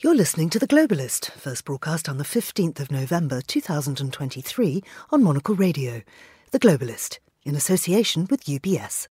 You're listening to The Globalist, first broadcast on the 15th of November 2023 on Monocle Radio. The Globalist, in association with UBS.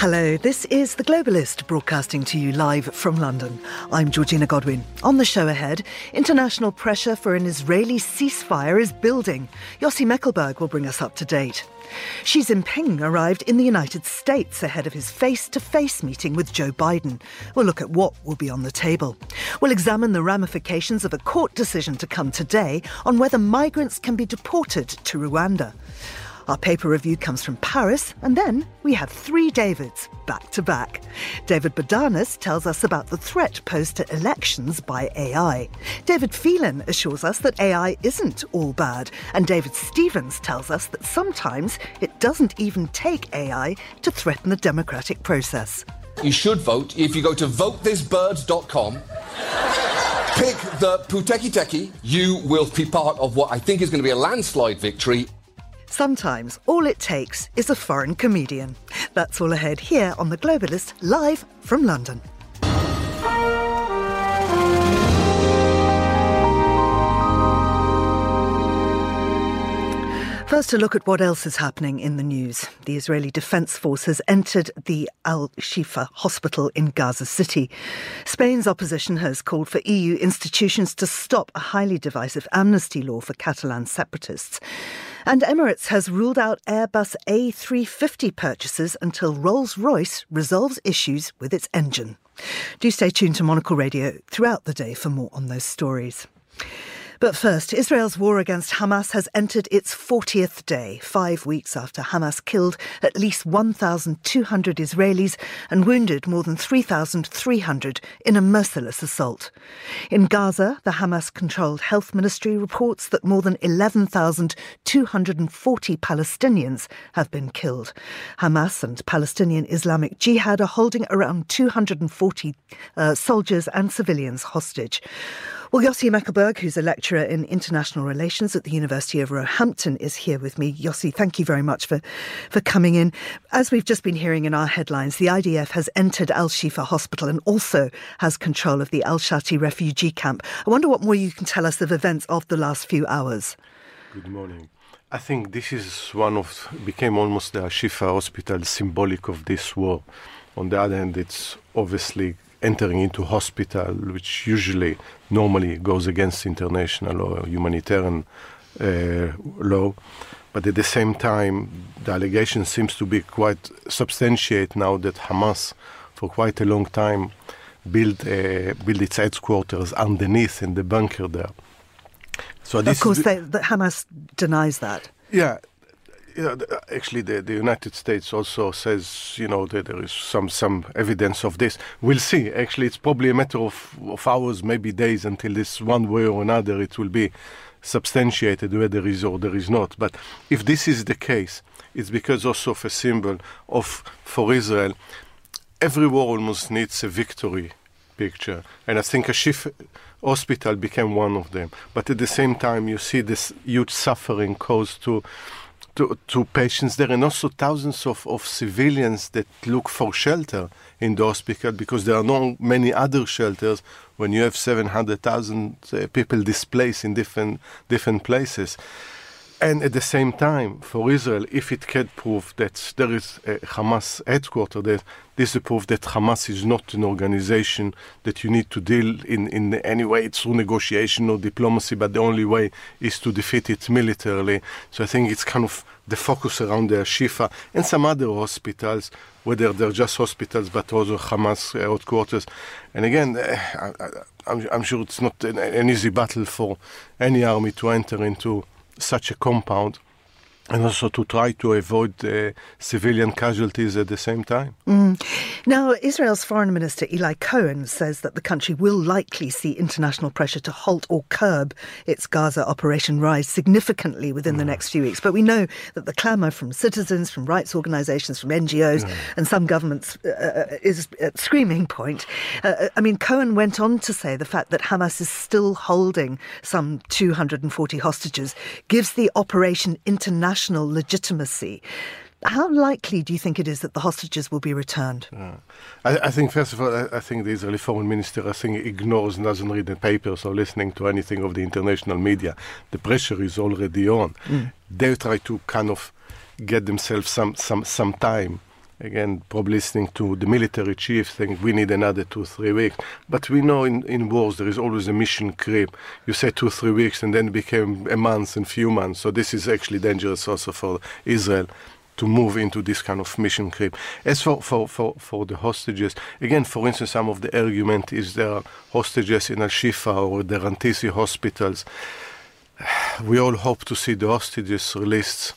Hello, this is The Globalist broadcasting to you live from London. I'm Georgina Godwin. On the show ahead, international pressure for an Israeli ceasefire is building. Yossi Mekelberg will bring us up to date. Xi Jinping arrived in the United States ahead of his face to face meeting with Joe Biden. We'll look at what will be on the table. We'll examine the ramifications of a court decision to come today on whether migrants can be deported to Rwanda. Our paper review comes from Paris, and then we have three Davids back to back. David Bodanis tells us about the threat posed to elections by AI. David Phelan assures us that AI isn't all bad, and David Stevens tells us that sometimes it doesn't even take AI to threaten the democratic process. You should vote if you go to votethisbird.com. Pick the Pūteketeke. You will be part of what I think is going to be a landslide victory Sometimes all it takes is a foreign comedian. That's all ahead here on The Globalist, live from London. First, a look at what else is happening in the news. The Israeli Defense Force has entered the Al Shifa hospital in Gaza City. Spain's opposition has called for EU institutions to stop a highly divisive amnesty law for Catalan separatists. And Emirates has ruled out Airbus A350 purchases until Rolls Royce resolves issues with its engine. Do stay tuned to Monocle Radio throughout the day for more on those stories. But first, Israel's war against Hamas has entered its 40th day, five weeks after Hamas killed at least 1,200 Israelis and wounded more than 3,300 in a merciless assault. In Gaza, the Hamas controlled health ministry reports that more than 11,240 Palestinians have been killed. Hamas and Palestinian Islamic Jihad are holding around 240 uh, soldiers and civilians hostage. Well, Yossi Mekelberg, who's a lecturer in international relations at the University of Roehampton, is here with me. Yossi, thank you very much for, for coming in. As we've just been hearing in our headlines, the IDF has entered Al Shifa Hospital and also has control of the Al Shati refugee camp. I wonder what more you can tell us of events of the last few hours. Good morning. I think this is one of became almost the Al Shifa hospital symbolic of this war. On the other hand, it's obviously entering into hospital, which usually normally goes against international or humanitarian uh, law. But at the same time, the allegation seems to be quite substantiate now that Hamas, for quite a long time, built uh, built its headquarters underneath in the bunker there. So of course, they, the Hamas denies that. Yeah, yeah, uh, actually, the, the United States also says, you know, that there is some, some evidence of this. We'll see. Actually, it's probably a matter of, of hours, maybe days, until this one way or another it will be substantiated whether there is or there is not. But if this is the case, it's because also of a symbol of, for Israel, every war almost needs a victory picture. And I think a Shifa hospital became one of them. But at the same time, you see this huge suffering caused to to, to patients there and also thousands of, of civilians that look for shelter in the hospital because there are not many other shelters when you have 700,000 uh, people displaced in different different places. And at the same time, for Israel, if it can prove that there is a Hamas headquarters, that this is proof that Hamas is not an organization that you need to deal in, in any way through negotiation or diplomacy, but the only way is to defeat it militarily. So I think it's kind of the focus around the Shifa and some other hospitals, whether they're just hospitals but also Hamas headquarters. And again, uh, I, am sure it's not an easy battle for any army to enter into such a compound. And also to try to avoid uh, civilian casualties at the same time. Mm. Now, Israel's Foreign Minister Eli Cohen says that the country will likely see international pressure to halt or curb its Gaza operation rise significantly within mm. the next few weeks. But we know that the clamour from citizens, from rights organisations, from NGOs, mm. and some governments uh, uh, is at screaming point. Uh, uh, I mean, Cohen went on to say the fact that Hamas is still holding some 240 hostages gives the operation international international legitimacy. How likely do you think it is that the hostages will be returned? Uh, I, I, think, first of all, I, I, think the Israeli foreign minister, I think, ignores, and doesn't read the papers or listening to anything of the international media. The pressure is already on. Mm. They try to kind of get themselves some, some, some time again, probably listening to the military chief saying we need another two, three weeks. But we know in, in wars there is always a mission creep. You say two, three weeks and then it became a month and few months. So this is actually dangerous also for Israel to move into this kind of mission creep. As for, for, for, for the hostages, again, for instance, some of the argument is there are hostages in Al Shifa or the Rantisi hospitals. We all hope to see the hostages released,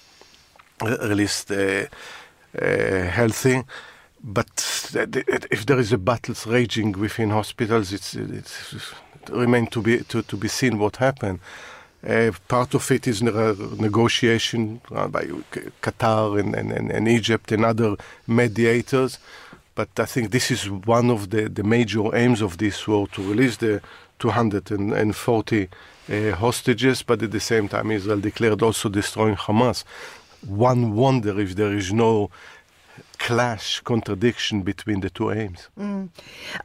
released uh, uh, healthy. But if there is a battle raging within hospitals, it's, it's it remains to be to, to be seen what happened. Uh, part of it is negotiation uh, by Qatar and, and, and, Egypt and other mediators. But I think this is one of the, the major aims of this war to release the 240 uh, hostages, but at the same time, Israel declared also destroying Hamas one wonder if there is no clash, contradiction between the two aims. Mm.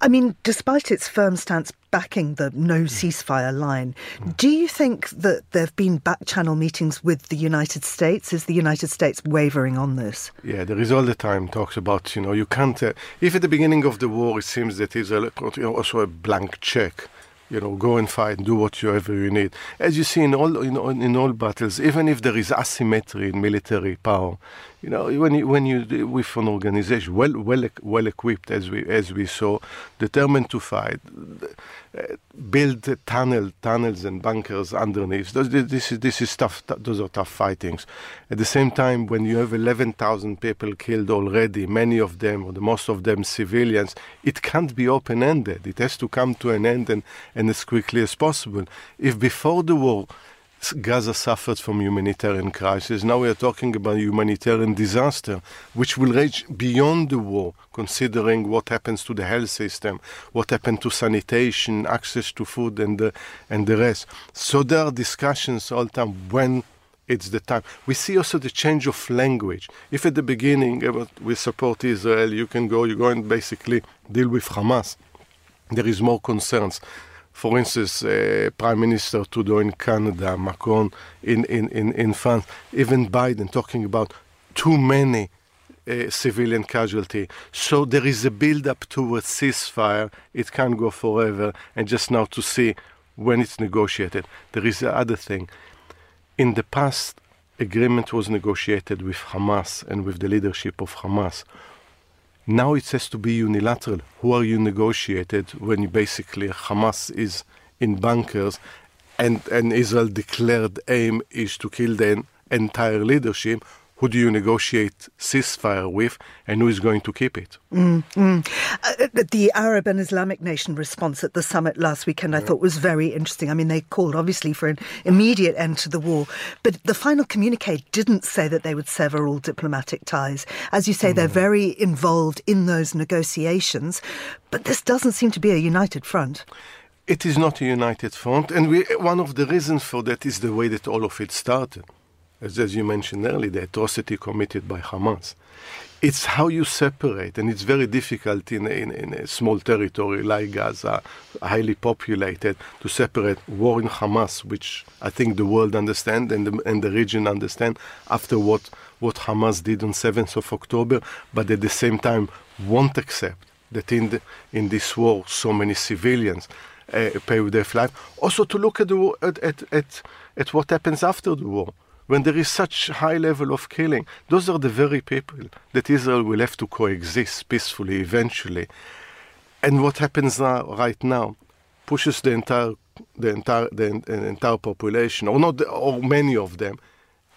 I mean, despite its firm stance backing the no mm. ceasefire line, mm. do you think that there have been back channel meetings with the United States? Is the United States wavering on this? Yeah, there is all the time talks about, you know, you can't. Uh, if at the beginning of the war it seems that Israel also a blank check you know, go and fight, do whatever you need. As you see in all in, in all battles, even if there is asymmetry in military power, you know, when you, when you with an organization well well well equipped as we as we saw, determined to fight, uh, build tunnel tunnels and bunkers underneath. This is this is tough. Those are tough fightings. At the same time, when you have eleven thousand people killed already, many of them or the most of them civilians, it can't be open ended. It has to come to an end and, and as quickly as possible. If before the war Gaza suffered from humanitarian crisis. Now we are talking about humanitarian disaster, which will reach beyond the war, considering what happens to the health system, what happened to sanitation, access to food, and the, and the rest. So there are discussions all the time when it's the time. We see also the change of language. If at the beginning uh, we support Israel, you can go, you go and basically deal with Hamas. There is more concerns for instance, uh, Prime Minister Trudeau in Canada, Macron in, in, in, in France, even Biden talking about too many uh, civilian casualty. So there is a build-up towards ceasefire. It can't go forever. And just now to see when it's negotiated. There is the other thing. In the past, agreement was negotiated with Hamas and with the leadership of Hamas now it has to be unilateral. Who are you negotiated when you basically Hamas is in bunkers and, and Israel declared aim is to kill the entire leadership who do you negotiate ceasefire with and who is going to keep it? Mm, mm. Uh, the Arab and Islamic nation response at the summit last weekend I thought was very interesting. I mean, they called obviously for an immediate end to the war, but the final communique didn't say that they would sever all diplomatic ties. As you say, mm. they're very involved in those negotiations, but this doesn't seem to be a united front. It is not a united front, and we, one of the reasons for that is the way that all of it started as, as you mentioned earlier, the atrocity committed by Hamas. It's how you separate, and it's very difficult in, in, in a small territory like Gaza, highly populated, to separate war in Hamas, which I think the world understand and the, and the region understand after what, what Hamas did on 7th of October, but at the same time won't accept that in, the, in this war so many civilians uh, pay with their life. Also to look at, the, at, at, at, at what happens after the war when there is such high level of killing, those are the very people that Israel will have to coexist peacefully eventually. And what happens now, right now, pushes the entire, the entire, the, the entire population, or not, the, or many of them,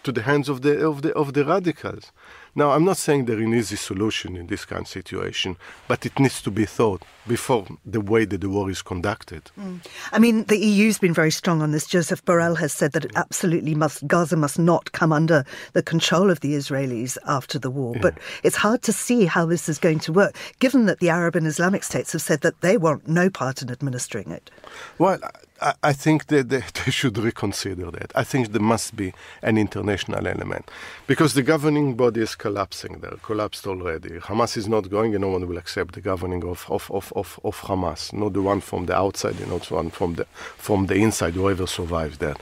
to the hands of the of the of the radicals. Now, I'm not saying there is an easy solution in this kind of situation, but it needs to be thought before the way that the war is conducted. Mm. I mean, the EU's been very strong on this. Joseph Borrell has said that it absolutely must Gaza must not come under the control of the Israelis after the war. Yeah. But it's hard to see how this is going to work, given that the Arab and Islamic states have said that they want no part in administering it. Well, I, I think that they, they, should reconsider that. I think there must be an international element because the governing body is collapsing. They're collapsed already. Hamas is not going, and no one will accept the governing of, of, of, of, of Hamas, not the one from the outside, and not the one from the, from the inside, whoever survives that.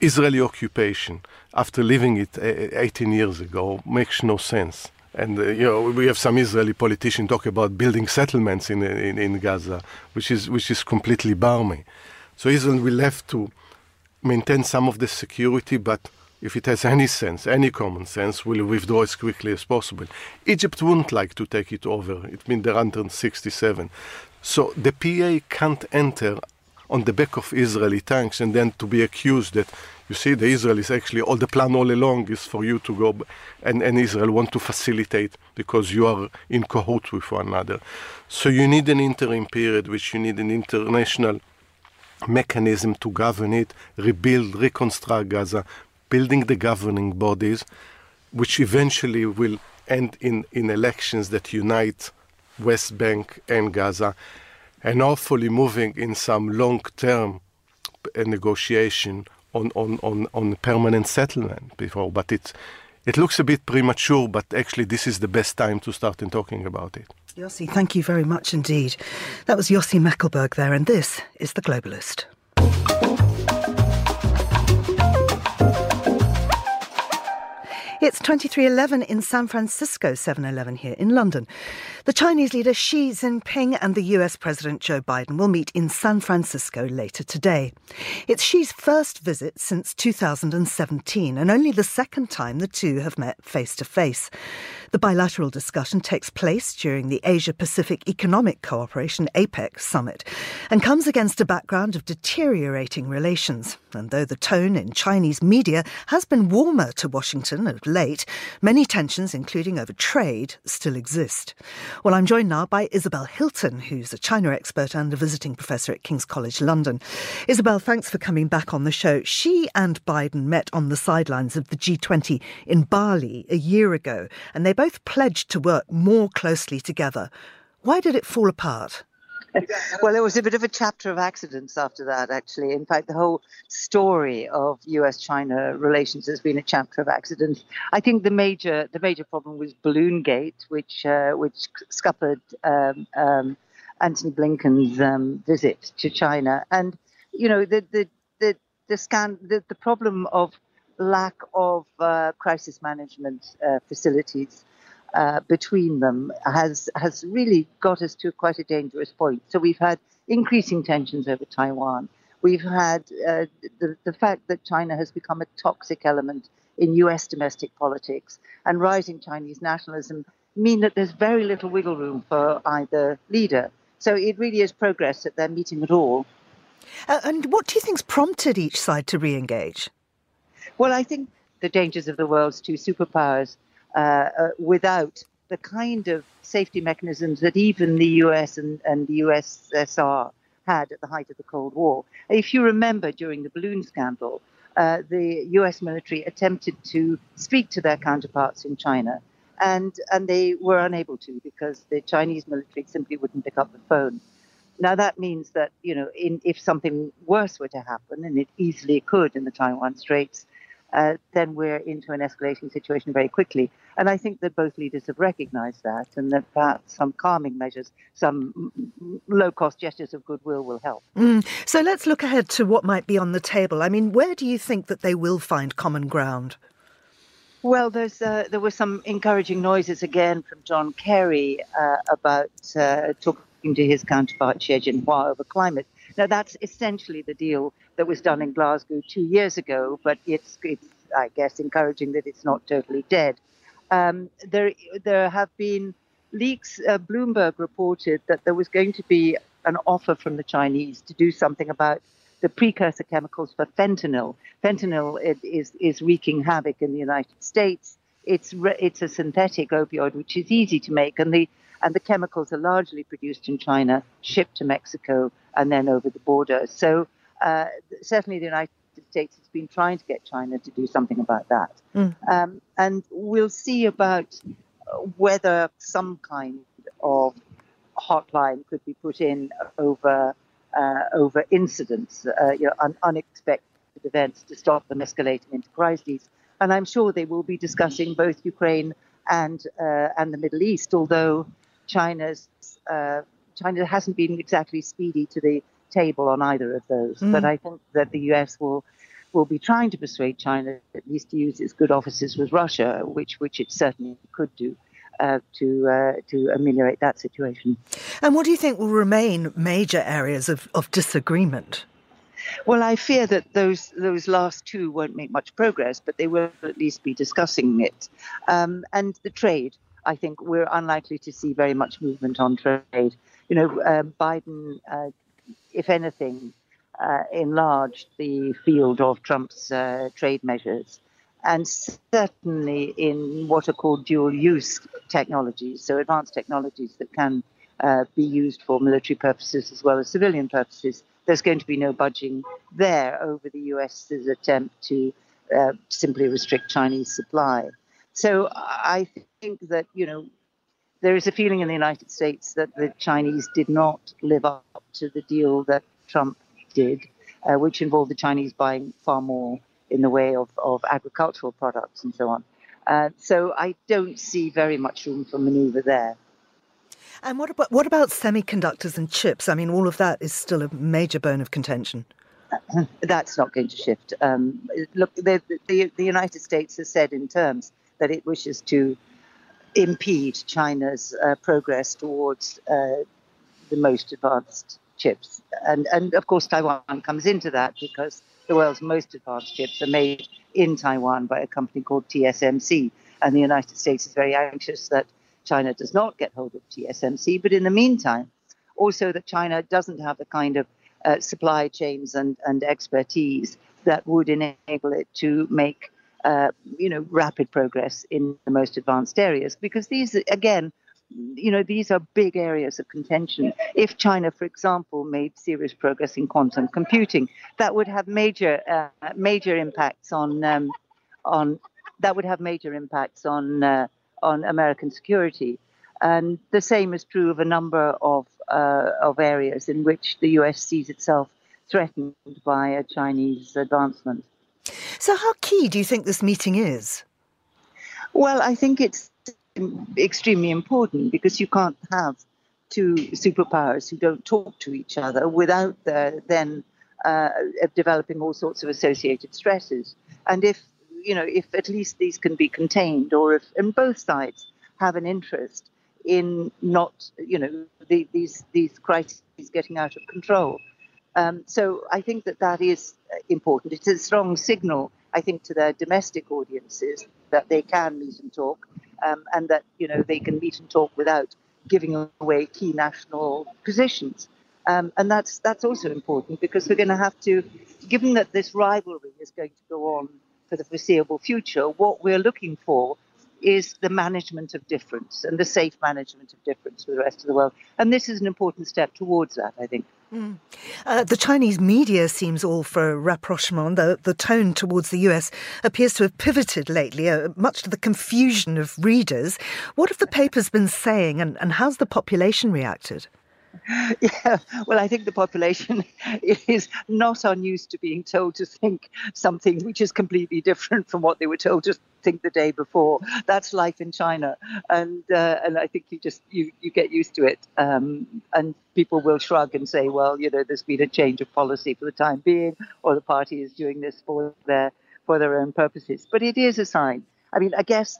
Israeli occupation, after leaving it uh, 18 years ago, makes no sense. And uh, you know, we have some Israeli politicians talk about building settlements in, in, in Gaza, which is which is completely barmy. So Israel will have to maintain some of the security, but if it has any sense, any common sense, will withdraw as quickly as possible. Egypt wouldn't like to take it over. It's been there until 67. So the PA can't enter on the back of Israeli tanks and then to be accused that you see the Israelis actually all the plan all along is for you to go and, and Israel want to facilitate because you are in cahoots with one another. So you need an interim period which you need an international mechanism to govern it, rebuild, reconstruct Gaza, building the governing bodies, which eventually will end in, in elections that unite West Bank and Gaza, and hopefully moving in some long term uh, negotiation on, on, on, on permanent settlement before. But it's, it looks a bit premature, but actually, this is the best time to start in talking about it. Yossi, thank you very much indeed. That was Yossi Mekelberg there, and this is The Globalist. It's 2311 in San Francisco, 711 here in London. The Chinese leader Xi Jinping and the US President Joe Biden will meet in San Francisco later today. It's Xi's first visit since 2017 and only the second time the two have met face to face. The bilateral discussion takes place during the Asia Pacific Economic Cooperation APEC summit and comes against a background of deteriorating relations. And though the tone in Chinese media has been warmer to Washington of late, many tensions, including over trade, still exist. Well, I'm joined now by Isabel Hilton, who's a China expert and a visiting professor at King's College London. Isabel, thanks for coming back on the show. Xi and Biden met on the sidelines of the G20 in Bali a year ago, and they both pledged to work more closely together. Why did it fall apart? well, there was a bit of a chapter of accidents after that, actually. In fact, the whole story of U.S.-China relations has been a chapter of accidents. I think the major the major problem was Balloon Gate, which uh, which scuppered um, um, Antony Blinken's um, visit to China, and you know the the the the, scan, the, the problem of lack of uh, crisis management uh, facilities uh, between them has has really got us to quite a dangerous point. So we've had increasing tensions over Taiwan. We've had uh, the the fact that China has become a toxic element in U.S. domestic politics and rising Chinese nationalism mean that there's very little wiggle room for either leader. So it really is progress that they're meeting at all. Uh, and what do you think's prompted each side to re-engage? Well, I think the dangers of the world's two superpowers without the kind of safety mechanisms that even the US and, and the USSR had at the height of the Cold War. If you remember during the balloon scandal, uh, the US military attempted to speak to their counterparts in China, and, and they were unable to because the Chinese military simply wouldn't pick up the phone. Now, that means that, you know, in, if something worse were to happen, and it easily could in the Taiwan Straits, uh, then we're into an escalating situation very quickly. And I think that both leaders have recognized that and that perhaps some calming measures, some low cost gestures of goodwill will help. Mm. So let's look ahead to what might be on the table. I mean, where do you think that they will find common ground? Well, there's uh, there were some encouraging noises again from John Kerry uh, about uh, talking to his counterpart Xie Jinping over climate. Now, that's essentially the deal that was done in Glasgow two years ago, but it's, it's I guess, encouraging that it's not totally dead. Um, there, there have been leaks. Uh, Bloomberg reported that there was going to be an offer from the Chinese to do something about the precursor chemicals for fentanyl. Fentanyl is, is wreaking havoc in the United States. It's, it's a synthetic opioid which is easy to make, and the, and the chemicals are largely produced in China, shipped to Mexico, and then over the border. So uh, certainly the United States has been trying to get China to do something about that. Mm. Um, and we'll see about whether some kind of hotline could be put in over uh, over incidents, uh, you know, un- unexpected events to stop them escalating into crises. And I'm sure they will be discussing both Ukraine and uh, and the Middle East, although China's uh, China hasn't been exactly speedy to the table on either of those. Mm. But I think that the US will will be trying to persuade China at least to use its good offices with Russia, which which it certainly could do. Uh, to uh, to ameliorate that situation. And what do you think will remain major areas of, of disagreement? Well, I fear that those those last two won't make much progress, but they will at least be discussing it. Um, and the trade, I think we're unlikely to see very much movement on trade. You know, um, Biden, uh, if anything, uh, enlarged the field of Trump's uh, trade measures and certainly in what are called dual use technologies, so advanced technologies that can uh, be used for military purposes as well as civilian purposes. There's going to be no budging there over the US's attempt to uh, simply restrict Chinese supply. So I think that, you know, there is a feeling in the United States that the Chinese did not live up to the deal that Trump did, uh, which involved the Chinese buying far more in the way of, of agricultural products and so on. Uh, so I don't see very much room for maneuver there. And what about what about semiconductors and chips? I mean, all of that is still a major bone of contention. That's not going to shift. Um, look, the, the, the United States has said in terms that it wishes to impede China's uh, progress towards uh, the most advanced chips, and and of course Taiwan comes into that because the world's most advanced chips are made in Taiwan by a company called TSMC. And the United States is very anxious that China does not get hold of TSMC. But in the meantime, also that China doesn't have the kind of uh, supply chains and, and expertise that would enable it to make uh, you know rapid progress in the most advanced areas because these again you know, these are big areas of contention. If China, for example, made serious progress in quantum computing, that would have major uh, major impacts on um, on that would have major impacts on uh, on American security. And the same is true of a number of uh, of areas in which the U.S. sees itself threatened by a Chinese advancement. So, how key do you think this meeting is? Well, I think it's extremely important because you can't have two superpowers who don't talk to each other without the, then uh, developing all sorts of associated stresses. And if you know, if at least these can be contained, or if and both sides have an interest in not, you know, the, these these crises getting out of control. Um, so I think that that is important. It's a strong signal, I think, to their domestic audiences that they can meet and talk um, and that you know they can meet and talk without giving away key national positions. Um, and that's that's also important because we're going to have to, given that this rivalry is going to go on for the foreseeable future, what we're looking for is the management of difference and the safe management of difference with the rest of the world. And this is an important step towards that, I think. Mm. Uh, the Chinese media seems all for rapprochement. The, the tone towards the US appears to have pivoted lately, uh, much to the confusion of readers. What have the papers been saying, and, and how's the population reacted? Yeah, well, I think the population is not unused to being told to think something which is completely different from what they were told to think the day before. That's life in China, and uh, and I think you just you you get used to it. Um, and people will shrug and say, well, you know, there's been a change of policy for the time being, or the party is doing this for their for their own purposes. But it is a sign. I mean, I guess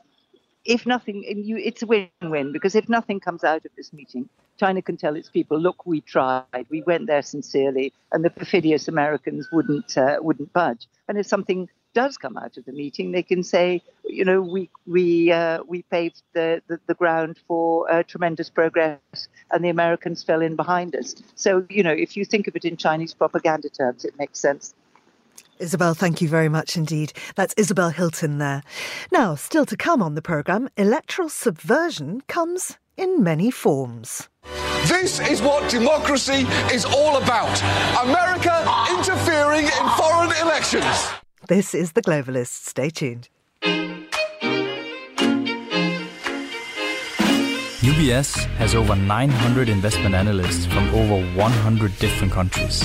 if nothing, you, it's a win-win because if nothing comes out of this meeting, China can tell its people, look, we tried, we went there sincerely, and the perfidious Americans wouldn't uh, wouldn't budge. And if something does come out of the meeting, they can say, you know, we we uh, we paved the, the, the ground for uh, tremendous progress and the Americans fell in behind us. So, you know, if you think of it in Chinese propaganda terms, it makes sense. Isabel, thank you very much indeed. That's Isabel Hilton there. Now, still to come on the programme, electoral subversion comes in many forms. This is what democracy is all about America interfering in foreign elections. This is The Globalist. Stay tuned. UBS has over 900 investment analysts from over 100 different countries.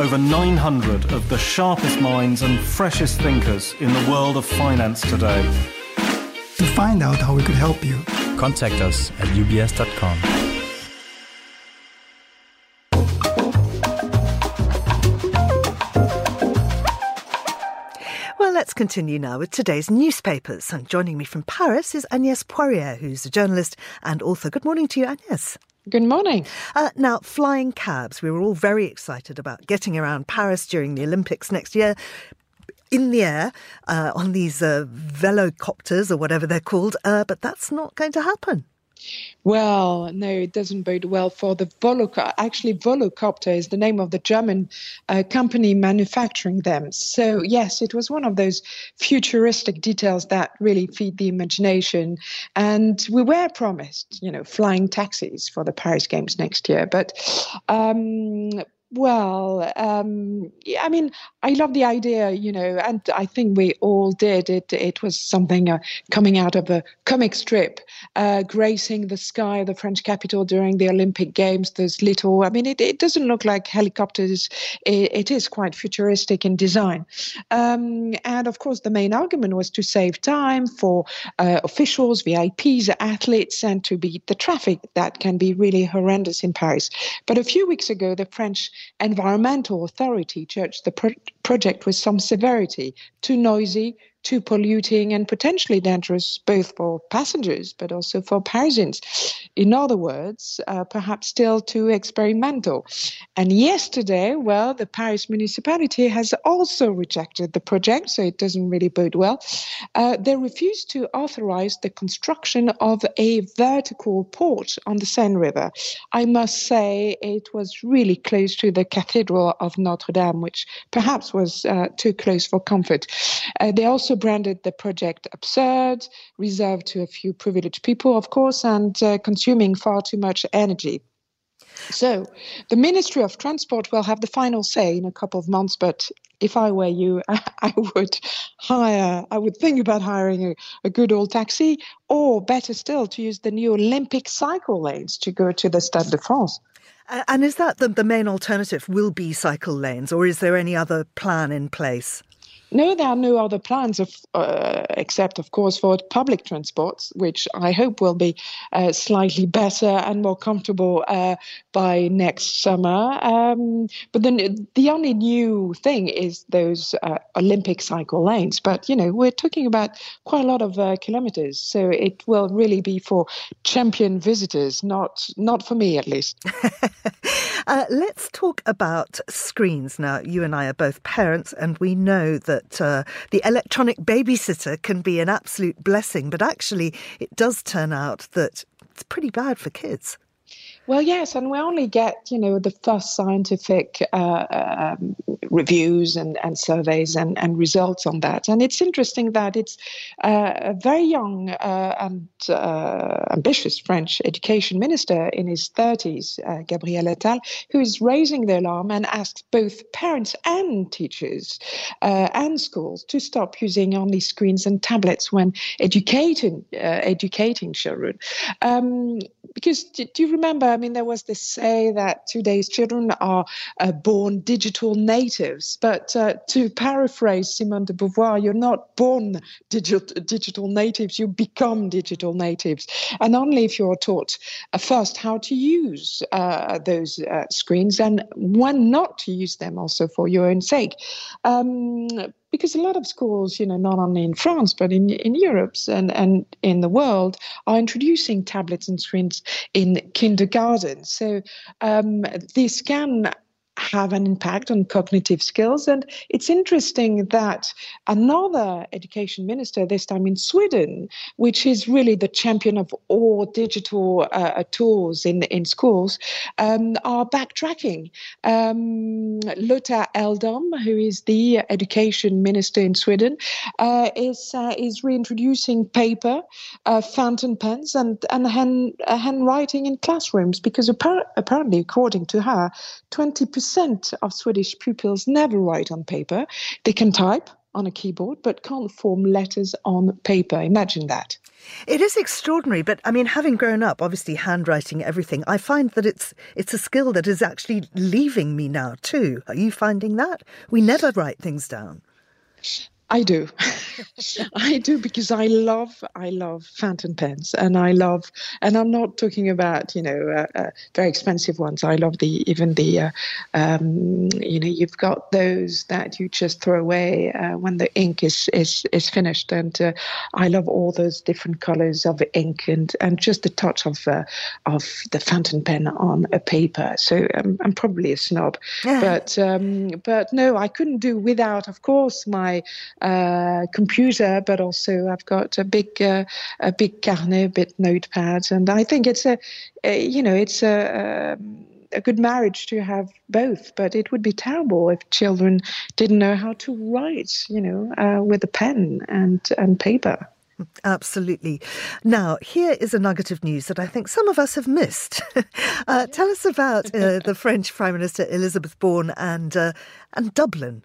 Over 900 of the sharpest minds and freshest thinkers in the world of finance today. To find out how we could help you, contact us at ubs.com. Well, let's continue now with today's newspapers. And joining me from Paris is Agnès Poirier, who's a journalist and author. Good morning to you, Agnès. Good morning. Uh, now, flying cabs. We were all very excited about getting around Paris during the Olympics next year in the air uh, on these uh, velocopters or whatever they're called, uh, but that's not going to happen. Well, no, it doesn't bode well for the Volocopter. Actually, Volocopter is the name of the German uh, company manufacturing them. So, yes, it was one of those futuristic details that really feed the imagination. And we were promised, you know, flying taxis for the Paris Games next year. But um, well, um, I mean, I love the idea, you know, and I think we all did. It it was something uh, coming out of a comic strip, uh, gracing the sky of the French capital during the Olympic Games. There's little, I mean, it, it doesn't look like helicopters. It, it is quite futuristic in design. Um, and of course, the main argument was to save time for uh, officials, VIPs, athletes, and to beat the traffic that can be really horrendous in Paris. But a few weeks ago, the French environmental authority judged the pro- project with some severity, too noisy, too polluting and potentially dangerous both for passengers but also for Parisians. In other words, uh, perhaps still too experimental. And yesterday, well, the Paris municipality has also rejected the project, so it doesn't really bode well. Uh, they refused to authorize the construction of a vertical port on the Seine River. I must say it was really close to the Cathedral of Notre Dame, which perhaps was uh, too close for comfort. Uh, they also also branded the project absurd, reserved to a few privileged people, of course, and uh, consuming far too much energy. So, the Ministry of Transport will have the final say in a couple of months, but if I were you, I would hire, I would think about hiring a, a, good old taxi, or better still, to use the new Olympic cycle lanes to go to the Stade de France. And is that the, the main alternative? Will be cycle lanes, or is there any other plan in place? No, there are no other plans, of, uh, except, of course, for public transports, which I hope will be uh, slightly better and more comfortable uh, by next summer. Um, but then the only new thing is those uh, Olympic cycle lanes. But, you know, we're talking about quite a lot of uh, kilometers. So it will really be for champion visitors, not, not for me at least. Uh, let's talk about screens now. You and I are both parents, and we know that that uh, the electronic babysitter can be an absolute blessing, but actually, it does turn out that it's pretty bad for kids. Well, yes, and we only get you know the first scientific uh, um, reviews and, and surveys and, and results on that, and it's interesting that it's uh, a very young uh, and uh, ambitious French education minister in his 30s, uh, Gabriel Attal, who is raising the alarm and asks both parents and teachers uh, and schools to stop using only screens and tablets when educating educating children, um, because do, do you remember? Mean, there was this say that today's children are uh, born digital natives. But uh, to paraphrase Simone de Beauvoir, you're not born digital, digital natives, you become digital natives. And only if you're taught uh, first how to use uh, those uh, screens and when not to use them also for your own sake. Um, because a lot of schools, you know, not only in France but in in Europe and and in the world, are introducing tablets and screens in kindergarten. So um, this can have an impact on cognitive skills. And it's interesting that another education minister, this time in Sweden, which is really the champion of all digital uh, tools in, in schools, um, are backtracking. Um, Lotta Edholm, who is the education minister in Sweden, uh, is uh, is reintroducing paper, uh, fountain pens, and and hand, uh, handwriting in classrooms because appar- apparently, according to her, twenty percent of Swedish pupils never write on paper. They can type on a keyboard, but can't form letters on paper. Imagine that. It is extraordinary, but I mean, having grown up, obviously handwriting everything, I find that it's it's a skill that is actually leaving me now too. Are you finding that we never write things down? I do. I do because I love I love fountain pens and I love and I'm not talking about you know uh, uh, very expensive ones. I love the even the uh, um, you know you've got those that you just throw away uh, when the ink is is is finished and uh, I love all those different colors of ink and and just the touch of uh, of the fountain pen on a paper. So um, I'm probably a snob, yeah. but um, but no, I couldn't do without of course my uh, computer, but also I've got a big uh, a big carnet, a bit notepad, and I think it's a, a you know it's a. a um, a good marriage to have both, but it would be terrible if children didn't know how to write, you know, uh, with a pen and, and paper. Absolutely. Now, here is a nugget of news that I think some of us have missed. uh, tell us about uh, the French Prime Minister Elizabeth Borne and uh, and Dublin.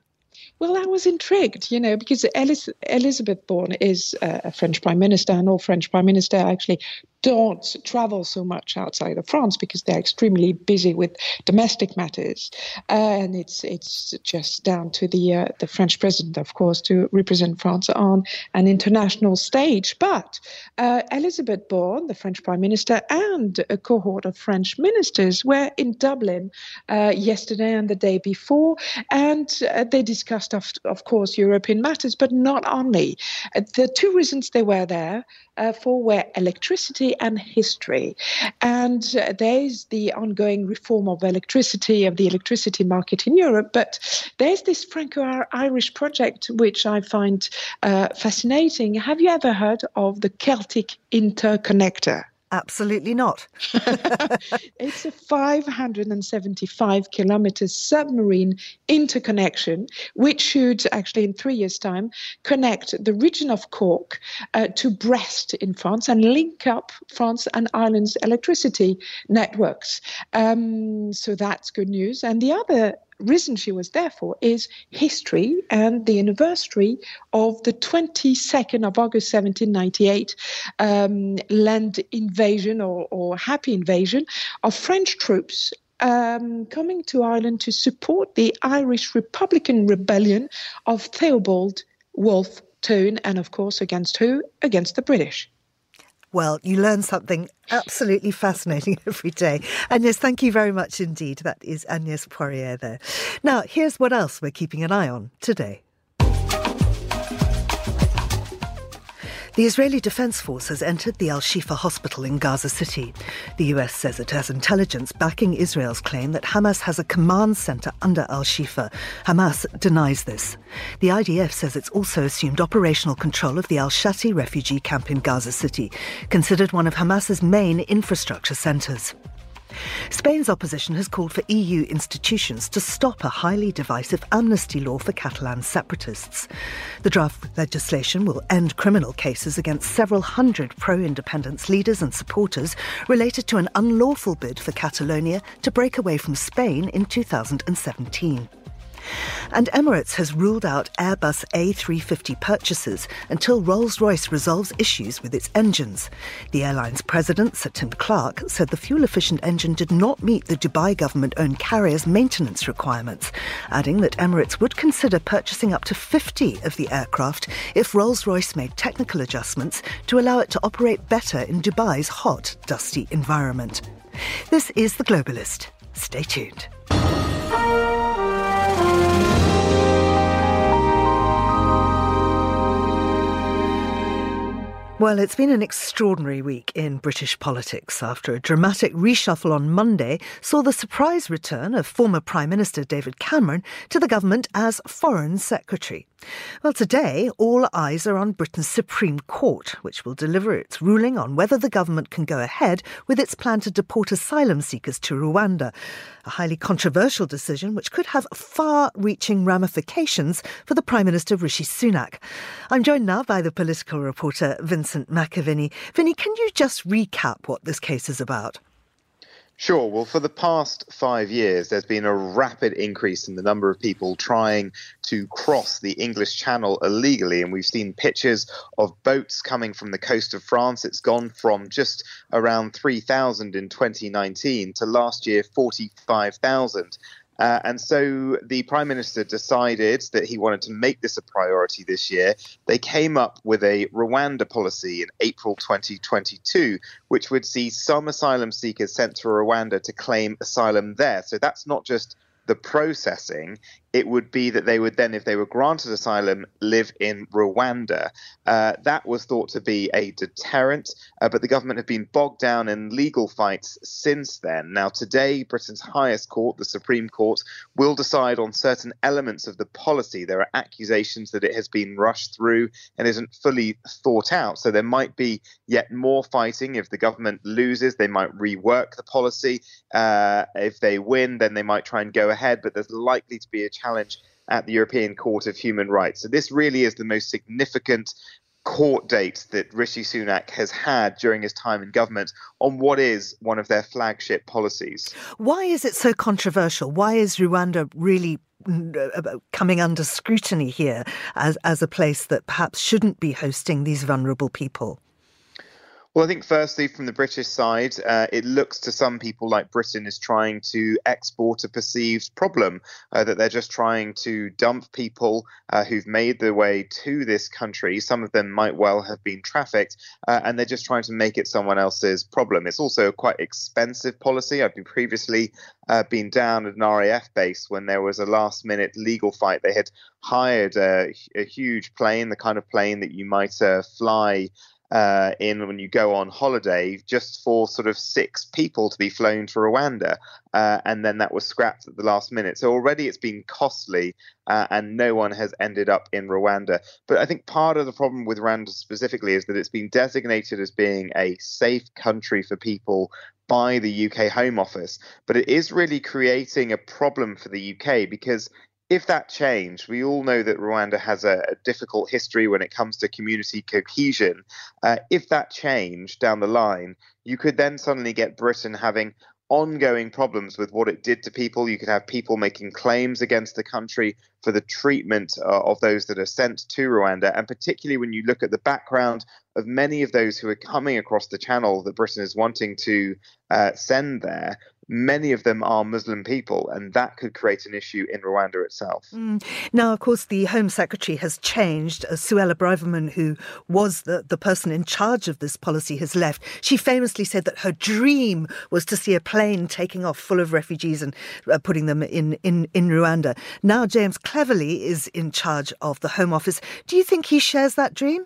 Well, I was intrigued, you know, because Elizabeth Borne is a French prime minister, and all French prime minister actually don't travel so much outside of France because they're extremely busy with domestic matters, and it's it's just down to the uh, the French president, of course, to represent France on an international stage. But uh, Elizabeth Borne, the French Prime Minister, and a cohort of French ministers were in Dublin uh, yesterday and the day before, and uh, they discussed, of, of course, European matters, but not only. The two reasons they were there uh, for were electricity and history. And uh, there's the ongoing reform of electricity, of the electricity market in Europe. But there's this Franco Irish project, which I find uh, fascinating. Have you ever heard of the Celtic Interconnector? Absolutely not. it's a 575 kilometer submarine interconnection, which should actually, in three years' time, connect the region of Cork uh, to Brest in France and link up France and Ireland's electricity networks. Um, so that's good news. And the other reason she was there for is history and the anniversary of the 22nd of August 1798 um, land invasion or, or happy invasion of French troops um, coming to Ireland to support the Irish Republican rebellion of Theobald Wolfe Tone, and of course, against who? Against the British. Well, you learn something absolutely fascinating every day. Agnes, thank you very much indeed. That is Agnes Poirier there. Now, here's what else we're keeping an eye on today. The Israeli Defense Force has entered the Al Shifa hospital in Gaza City. The US says it has intelligence backing Israel's claim that Hamas has a command center under Al Shifa. Hamas denies this. The IDF says it's also assumed operational control of the Al Shati refugee camp in Gaza City, considered one of Hamas's main infrastructure centers. Spain's opposition has called for EU institutions to stop a highly divisive amnesty law for Catalan separatists. The draft legislation will end criminal cases against several hundred pro independence leaders and supporters related to an unlawful bid for Catalonia to break away from Spain in 2017. And Emirates has ruled out Airbus A350 purchases until Rolls Royce resolves issues with its engines. The airline's president, Sir Tim Clark, said the fuel efficient engine did not meet the Dubai government owned carrier's maintenance requirements, adding that Emirates would consider purchasing up to 50 of the aircraft if Rolls Royce made technical adjustments to allow it to operate better in Dubai's hot, dusty environment. This is The Globalist. Stay tuned. Well, it's been an extraordinary week in British politics after a dramatic reshuffle on Monday saw the surprise return of former Prime Minister David Cameron to the government as Foreign Secretary. Well, today, all eyes are on Britain's Supreme Court, which will deliver its ruling on whether the government can go ahead with its plan to deport asylum seekers to Rwanda. A highly controversial decision which could have far reaching ramifications for the Prime Minister Rishi Sunak. I'm joined now by the political reporter Vincent McAviney. Vinny, can you just recap what this case is about? Sure. Well, for the past five years, there's been a rapid increase in the number of people trying to cross the English Channel illegally. And we've seen pictures of boats coming from the coast of France. It's gone from just around 3,000 in 2019 to last year, 45,000. Uh, and so the Prime Minister decided that he wanted to make this a priority this year. They came up with a Rwanda policy in April 2022, which would see some asylum seekers sent to Rwanda to claim asylum there. So that's not just the processing, it would be that they would then, if they were granted asylum, live in Rwanda. Uh, that was thought to be a deterrent, uh, but the government have been bogged down in legal fights since then. Now, today, Britain's highest court, the Supreme Court, will decide on certain elements of the policy. There are accusations that it has been rushed through and isn't fully thought out. So there might be yet more fighting. If the government loses, they might rework the policy. Uh, if they win, then they might try and go ahead, but there's likely to be a challenge at the European Court of Human Rights. So this really is the most significant court date that Rishi Sunak has had during his time in government on what is one of their flagship policies. Why is it so controversial? Why is Rwanda really uh, coming under scrutiny here as, as a place that perhaps shouldn't be hosting these vulnerable people? Well, I think firstly, from the British side, uh, it looks to some people like Britain is trying to export a perceived problem, uh, that they're just trying to dump people uh, who've made their way to this country. Some of them might well have been trafficked, uh, and they're just trying to make it someone else's problem. It's also a quite expensive policy. I've been previously uh, been down at an RAF base when there was a last minute legal fight. They had hired a, a huge plane, the kind of plane that you might uh, fly uh, in when you go on holiday just for sort of six people to be flown to Rwanda. Uh, and then that was scrapped at the last minute. So already it's been costly uh, and no one has ended up in Rwanda. But I think part of the problem with Rwanda specifically is that it's been designated as being a safe country for people by the UK Home Office. But it is really creating a problem for the UK because if that changed, we all know that Rwanda has a, a difficult history when it comes to community cohesion. Uh, if that changed down the line, you could then suddenly get Britain having ongoing problems with what it did to people. You could have people making claims against the country for the treatment uh, of those that are sent to Rwanda. And particularly when you look at the background of many of those who are coming across the channel that Britain is wanting to uh, send there, many of them are Muslim people, and that could create an issue in Rwanda itself. Mm. Now, of course, the Home Secretary has changed. Uh, Suella Braverman, who was the, the person in charge of this policy, has left. She famously said that her dream was to see a plane taking off full of refugees and uh, putting them in, in, in Rwanda. Now, James Cleverly is in charge of the Home Office. Do you think he shares that dream?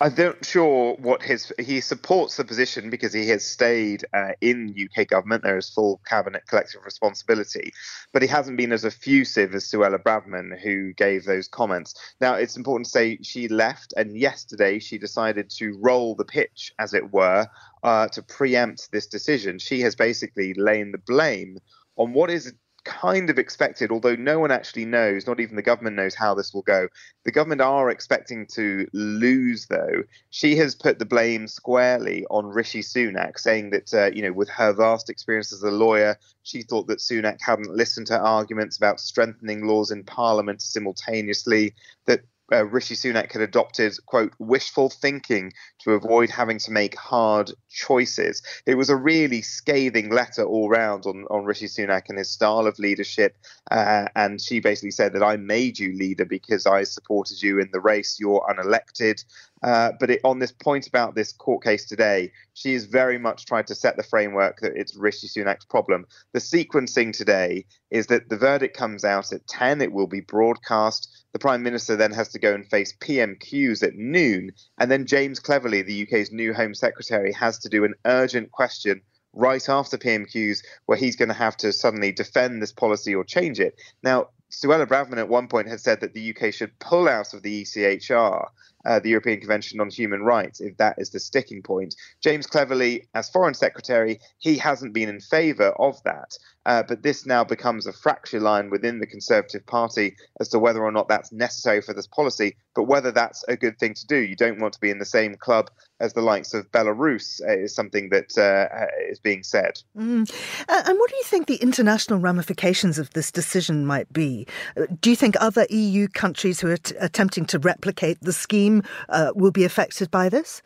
I'm not sure what his he supports the position because he has stayed uh, in UK government. There is full cabinet collective responsibility, but he hasn't been as effusive as Suella Braverman, who gave those comments. Now, it's important to say she left, and yesterday she decided to roll the pitch, as it were, uh, to preempt this decision. She has basically laid the blame on what is kind of expected, although no one actually knows, not even the government knows how this will go. The government are expecting to lose, though. She has put the blame squarely on Rishi Sunak, saying that, uh, you know, with her vast experience as a lawyer, she thought that Sunak hadn't listened to arguments about strengthening laws in Parliament simultaneously, that uh, Rishi Sunak had adopted, quote, wishful thinking to avoid having to make hard choices. It was a really scathing letter all round on, on Rishi Sunak and his style of leadership. Uh, and she basically said that I made you leader because I supported you in the race. You're unelected. Uh, but it, on this point about this court case today, she has very much tried to set the framework that it's Rishi Sunak's problem. The sequencing today is that the verdict comes out at 10, it will be broadcast. The Prime Minister then has to go and face PMQs at noon. And then James Cleverly, the UK's new Home Secretary, has to do an urgent question right after PMQs where he's going to have to suddenly defend this policy or change it. Now, Suella Braverman at one point had said that the UK should pull out of the ECHR uh, the European Convention on Human Rights, if that is the sticking point. James Cleverly, as Foreign Secretary, he hasn't been in favour of that. Uh, but this now becomes a fracture line within the Conservative Party as to whether or not that's necessary for this policy, but whether that's a good thing to do. You don't want to be in the same club as the likes of Belarus, uh, is something that uh, is being said. Mm. and what do you think the international ramifications of this decision might be? Uh, do you think other EU countries who are t- attempting to replicate the scheme uh, will be affected by this?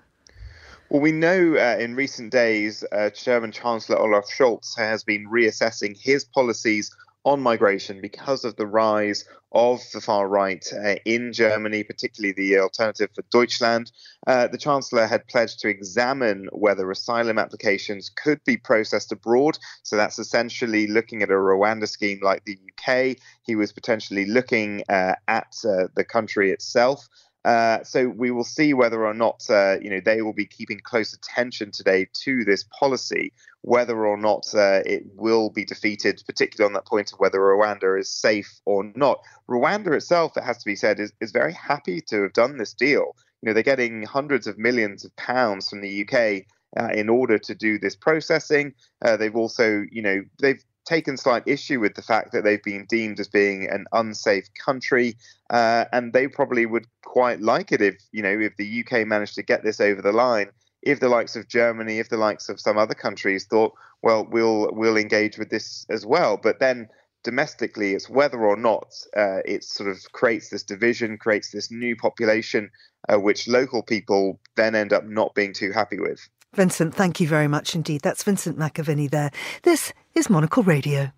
Well, we know uh, in recent days, uh, German Chancellor Olaf Scholz has been reassessing his policies on migration because of the rise of the far right uh, in Germany, particularly the Alternative for Deutschland. Uh, the Chancellor had pledged to examine whether asylum applications could be processed abroad. So that's essentially looking at a Rwanda scheme like the UK. He was potentially looking uh, at uh, the country itself. Uh, so we will see whether or not uh, you know they will be keeping close attention today to this policy, whether or not uh, it will be defeated, particularly on that point of whether Rwanda is safe or not. Rwanda itself, it has to be said, is, is very happy to have done this deal. You know, they're getting hundreds of millions of pounds from the UK uh, in order to do this processing. Uh, they've also, you know, they've taken slight issue with the fact that they've been deemed as being an unsafe country, uh, and they probably would quite like it if you know if the UK managed to get this over the line. If the likes of Germany, if the likes of some other countries thought, well, we'll we'll engage with this as well, but then domestically, it's whether or not uh, it sort of creates this division, creates this new population, uh, which local people then end up not being too happy with. Vincent, thank you very much indeed. That's Vincent McAviney there. This is Monocle Radio.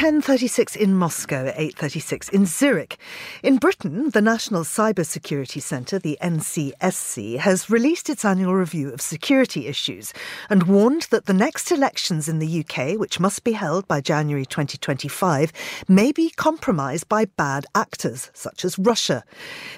10:36 in Moscow, 8:36 in Zurich. In Britain, the National Cybersecurity Centre, the NCSC, has released its annual review of security issues and warned that the next elections in the UK, which must be held by January 2025, may be compromised by bad actors such as Russia.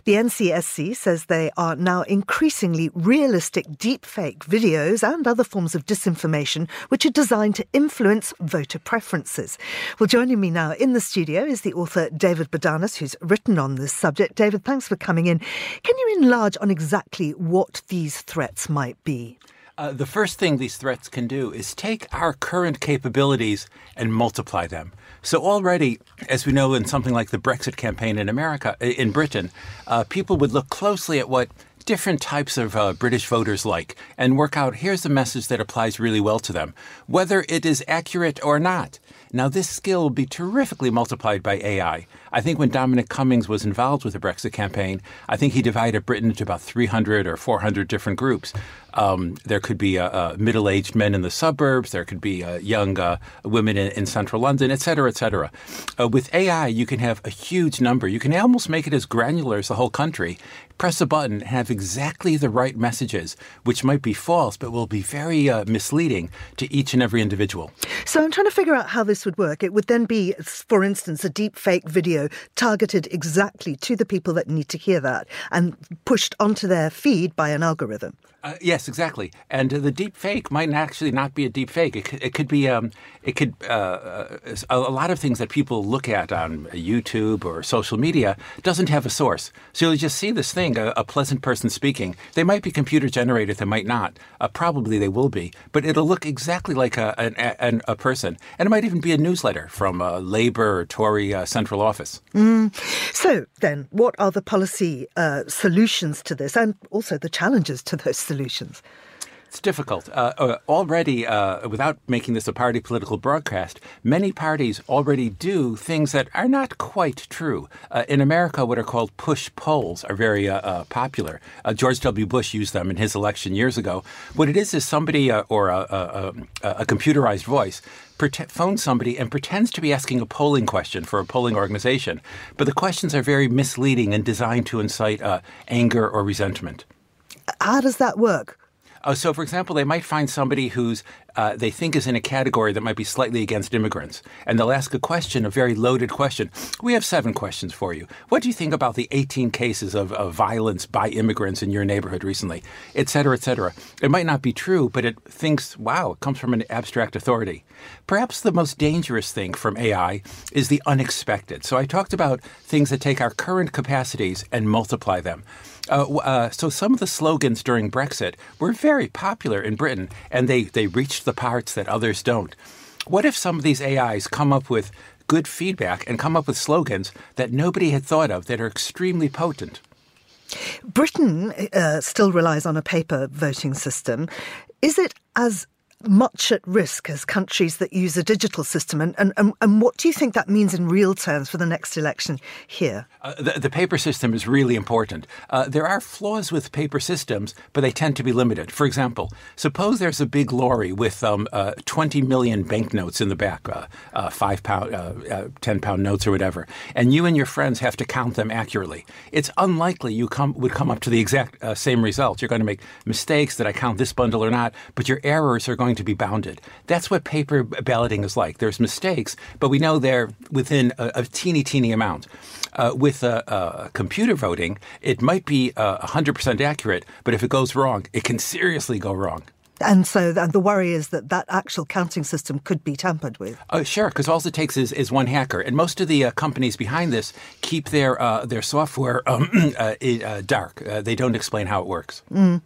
The NCSC says they are now increasingly realistic deepfake videos and other forms of disinformation which are designed to influence voter preferences. Well, joining me now in the studio is the author David Bodanis, who's written on this subject. David, thanks for coming in. Can you enlarge on exactly what these threats might be? Uh, the first thing these threats can do is take our current capabilities and multiply them. So already, as we know in something like the Brexit campaign in America, in Britain, uh, people would look closely at what different types of uh, British voters like and work out here's the message that applies really well to them, whether it is accurate or not. Now, this skill will be terrifically multiplied by AI. I think when Dominic Cummings was involved with the Brexit campaign, I think he divided Britain into about 300 or 400 different groups. Um, there could be uh, uh, middle-aged men in the suburbs. There could be uh, young uh, women in, in, central London, et cetera, et cetera. Uh, with AI, you can have a huge number. You can almost make it as granular as the whole country. Press a button have exactly the right messages, which might be false, but will be very uh, misleading to each and every individual. So I'm trying to figure out how this would work. It would then be, for instance, a deep fake video targeted exactly to the people that need to hear that and pushed onto their feed by an algorithm. Uh, yes, exactly. And uh, the deep fake might actually not be a deep fake. It could, it could be, um, it could, uh, uh a, a, lot of things that people look at on YouTube or social media doesn't have a source. So you'll just see this thing, a, a pleasant person speaking. They might be computer generated, they might not. Uh, probably they will be, but it'll look exactly like a, a, a, person. And it might even be a newsletter from a Labour or Tory uh, central office. Mm. So then, what are the policy solutions to this and also the challenges to those solutions? It's difficult. Uh, uh, already, uh, without making this a party political broadcast, many parties already do things that are not quite true. Uh, in America, what are called push polls are very uh, uh, popular. George W. Bush used them in his election years ago. What it is is somebody or a, a, a, computerized voice phones somebody and pretends to be asking a polling question for a polling organization, but the questions are very misleading and designed to incite anger or resentment. How does that work? Uh, so, for example, they might find somebody who's uh, they think is in a category that might be slightly against immigrants, and they'll ask a question, a very loaded question. We have seven questions for you. What do you think about the 18 cases of, of violence by immigrants in your neighborhood recently, et cetera, et cetera? It might not be true, but it thinks, wow, it comes from an abstract authority. Perhaps the most dangerous thing from AI is the unexpected. So, I talked about things that take our current capacities and multiply them. Uh, uh, so some of the slogans during Brexit were very popular in Britain, and they, they reached the parts that others don't. What if some of these AIs come up with good feedback and come up with slogans that nobody had thought of that are extremely potent? Britain uh, still relies on a paper voting system. Is it as much at risk as countries that use a digital system? And, and, and what do you think that means in real terms for the next election here? Uh, the, the, paper system is really important. Uh, there are flaws with paper systems, but they tend to be limited. For example, suppose there's a big lorry with um, uh, 20 million banknotes in the back, uh, uh, five pound, uh, 10 pound notes or whatever, and you and your friends have to count them accurately. It's unlikely you come, would come up to the exact same result. You're going to make mistakes that I count this bundle or not, but your errors are going going to be bounded. That's what paper balloting is like. There's mistakes, but we know they're within a, a teeny, teeny amount. Uh, with uh, computer voting, it might be uh, 100% accurate, but if it goes wrong, it can seriously go wrong. And so the, the worry is that that actual counting system could be tampered with. Uh, sure, because all it takes is, is one hacker. And most of the uh, companies behind this keep their, uh, their software um, uh, uh, dark. Uh, they don't explain how it works. Mm.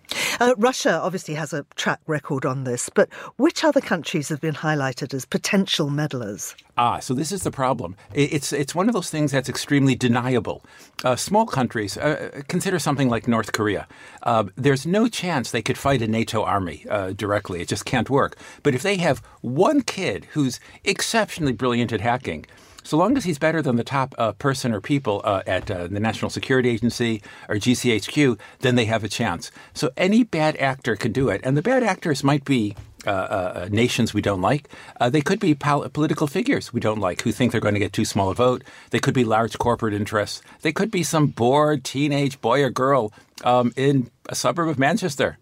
Russia obviously has a track record on this, but which other countries have been highlighted as potential meddlers? Ah, so this is the problem. It's it's one of those things that's extremely deniable. Uh, small countries, uh, consider something like North Korea. Uh, there's no chance they could fight a NATO army uh, directly. It just can't work. But if they have one kid who's exceptionally brilliant at hacking, so long as he's better than the top uh, person or people uh, at uh, the National Security Agency or GCHQ, then they have a chance. So any bad actor can do it. And the bad actors might be uh, uh, nations we don't like. Uh, they could be pol- political figures we don't like who think they're going to get too small a vote. They could be large corporate interests. They could be some bored teenage boy or girl um, in a suburb of Manchester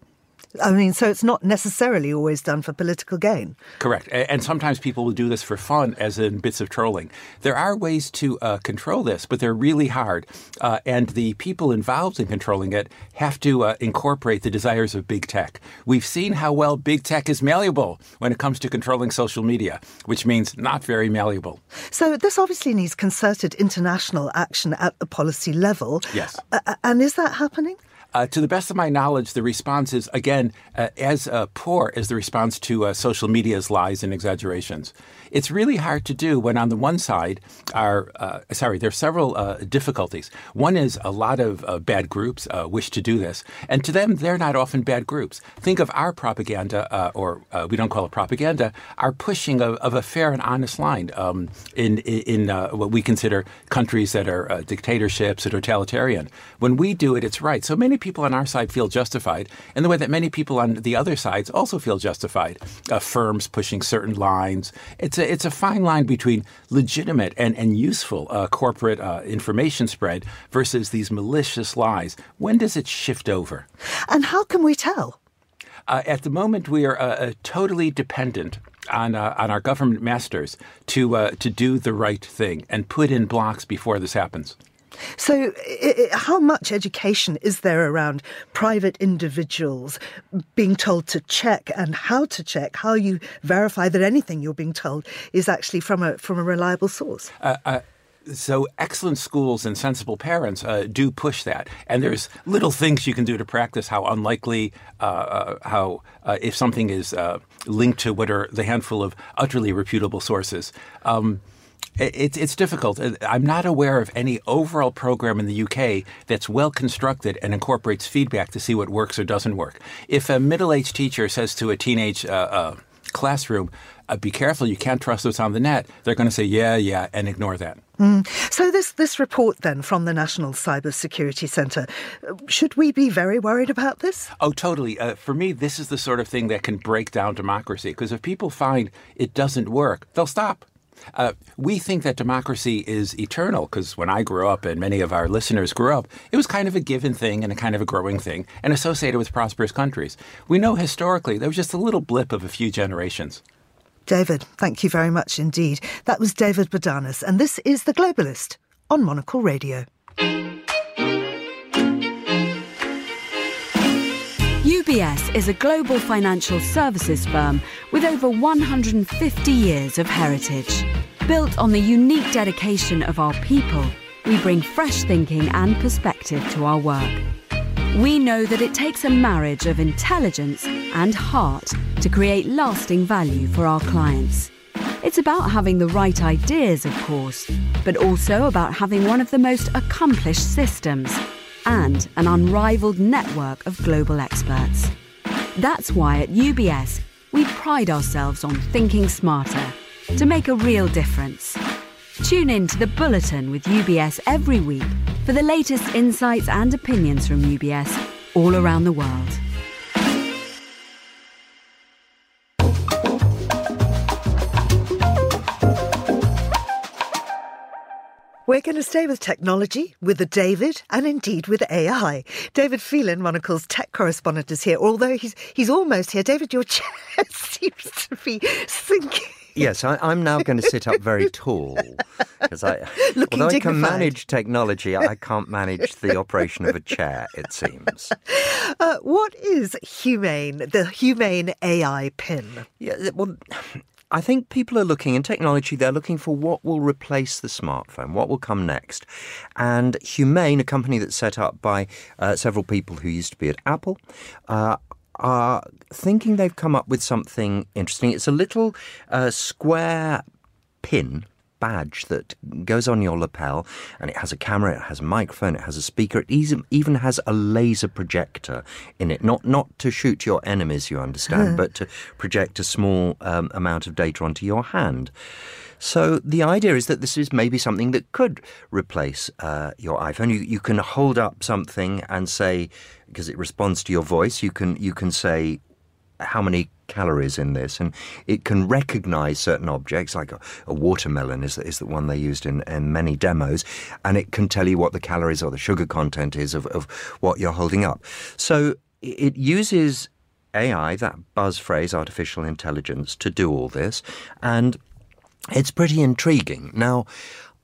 I mean, so it's not necessarily always done for political gain. Correct. And sometimes people will do this for fun, as in bits of trolling. There are ways to uh, control this, but they're really hard. Uh, and the people involved in controlling it have to uh, incorporate the desires of big tech. We've seen how well big tech is malleable when it comes to controlling social media, which means not very malleable. So this obviously needs concerted international action at the policy level. Yes. and is that happening? Uh, to the best of my knowledge, the response is, again, uh, as uh, poor as the response to uh, social media's lies and exaggerations. It's really hard to do when, on the one side, are uh, sorry, there are several uh, difficulties. One is a lot of bad groups wish to do this, and to them, they're not often bad groups. Think of our propaganda, or we don't call it propaganda, our pushing of, of a fair and honest line um, in in what we consider countries that are dictatorships or totalitarian. When we do it, it's right. So many people on our side feel justified, in the way that many people on the other sides also feel justified. Uh, firms pushing certain lines. It's a it's a fine line between legitimate and and useful uh, corporate uh, information spread versus these malicious lies. When does it shift over? And how can we tell? Uh, at the moment, we are uh, totally dependent on uh, on our government masters to uh, to do the right thing and put in blocks before this happens. So, how much education is there around private individuals being told to check and how to check, how you verify that anything you're being told is actually from a from a reliable source? Uh, uh, so excellent schools and sensible parents uh, do push that, and there's little things you can do to practice how unlikely, uh, uh, how uh, if something is uh, linked to what are the handful of utterly reputable sources. Um, It's it's difficult. Uh, I'm not aware of any overall program in the UK that's well constructed and incorporates feedback to see what works or doesn't work. If a middle-aged teacher says to a teenage uh, uh, classroom, uh, "Be careful, you can't trust what's on the net," they're going to say, "Yeah, yeah," and ignore that. Mm. So this this report then from the National Cyber Security Centre, should we be very worried about this? Oh, totally. Uh, for me, this is the sort of thing that can break down democracy because if people find it doesn't work, they'll stop. Uh, we think that democracy is eternal because when I grew up and many of our listeners grew up, it was kind of a given thing and a kind of a growing thing and associated with prosperous countries. We know historically there was just a little blip of a few generations. David, thank you very much indeed. That was David Bodanis, and this is The Globalist on Monocle Radio. UBS is a global financial services firm with over 150 years of heritage. Built on the unique dedication of our people, we bring fresh thinking and perspective to our work. We know that it takes a marriage of intelligence and heart to create lasting value for our clients. It's about having the right ideas, of course, but also about having one of the most accomplished systems and an unrivaled network of global experts. That's why at UBS, we pride ourselves on thinking smarter to make a real difference. Tune in to the Bulletin with UBS every week for the latest insights and opinions from UBS all around the world. We're going to stay with technology, with the David, and indeed with AI. David Phelan, Monocle's tech correspondent, is here. Although he's he's almost here. David, your chair seems to be sinking. Yes, I, am now going to sit up very tall because I, Looking although dignified. I can manage technology, I can't manage the operation of a chair. It seems. Uh, what is Humane, the Humane AI pin? Yeah, well, I think people are looking in technology, they're looking for what will replace the smartphone, what will come next. And Humane, a company that's set up by uh, several people who used to be at Apple, uh, are thinking they've come up with something interesting. It's a little uh, square pin badge that goes on your lapel and it has a camera, it has a microphone, it has a speaker, it even has a laser projector in it. Not not to shoot your enemies, you understand, but to project a small um, amount of data onto your hand. So the idea is that this is maybe something that could replace uh, your iPhone. You, you can hold up something and say, because it responds to your voice, you can you can say how many calories in this, and it can recognize certain objects, like a, a watermelon is, is the one they used in, in, many demos, and it can tell you what the calories or the sugar content is of, of what you're holding up. So it uses AI, that buzz phrase, artificial intelligence, to do all this, and it's pretty intriguing. Now,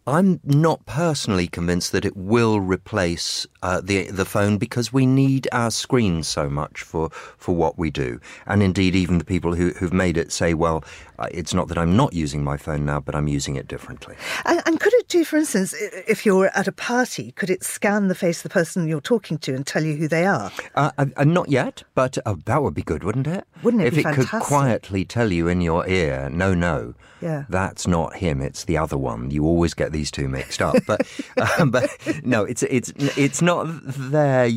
I'm not personally convinced that it will replace uh, the the phone because we need our screens so much for, for what we do, and indeed, even the people who who've made it say, "Well, uh, it's not that I'm not using my phone now, but I'm using it differently." And, and, could it do, for instance, if you're at a party, could it scan the face of the person you're talking to and tell you who they are? Uh, uh not yet, but uh, that would be good, wouldn't it? Wouldn't it? If it fantastic? could quietly tell you in your ear, "No, no." Yeah. That's not him. It's the other one. You always get these two mixed up. But, um, but no, it's it's it's not there.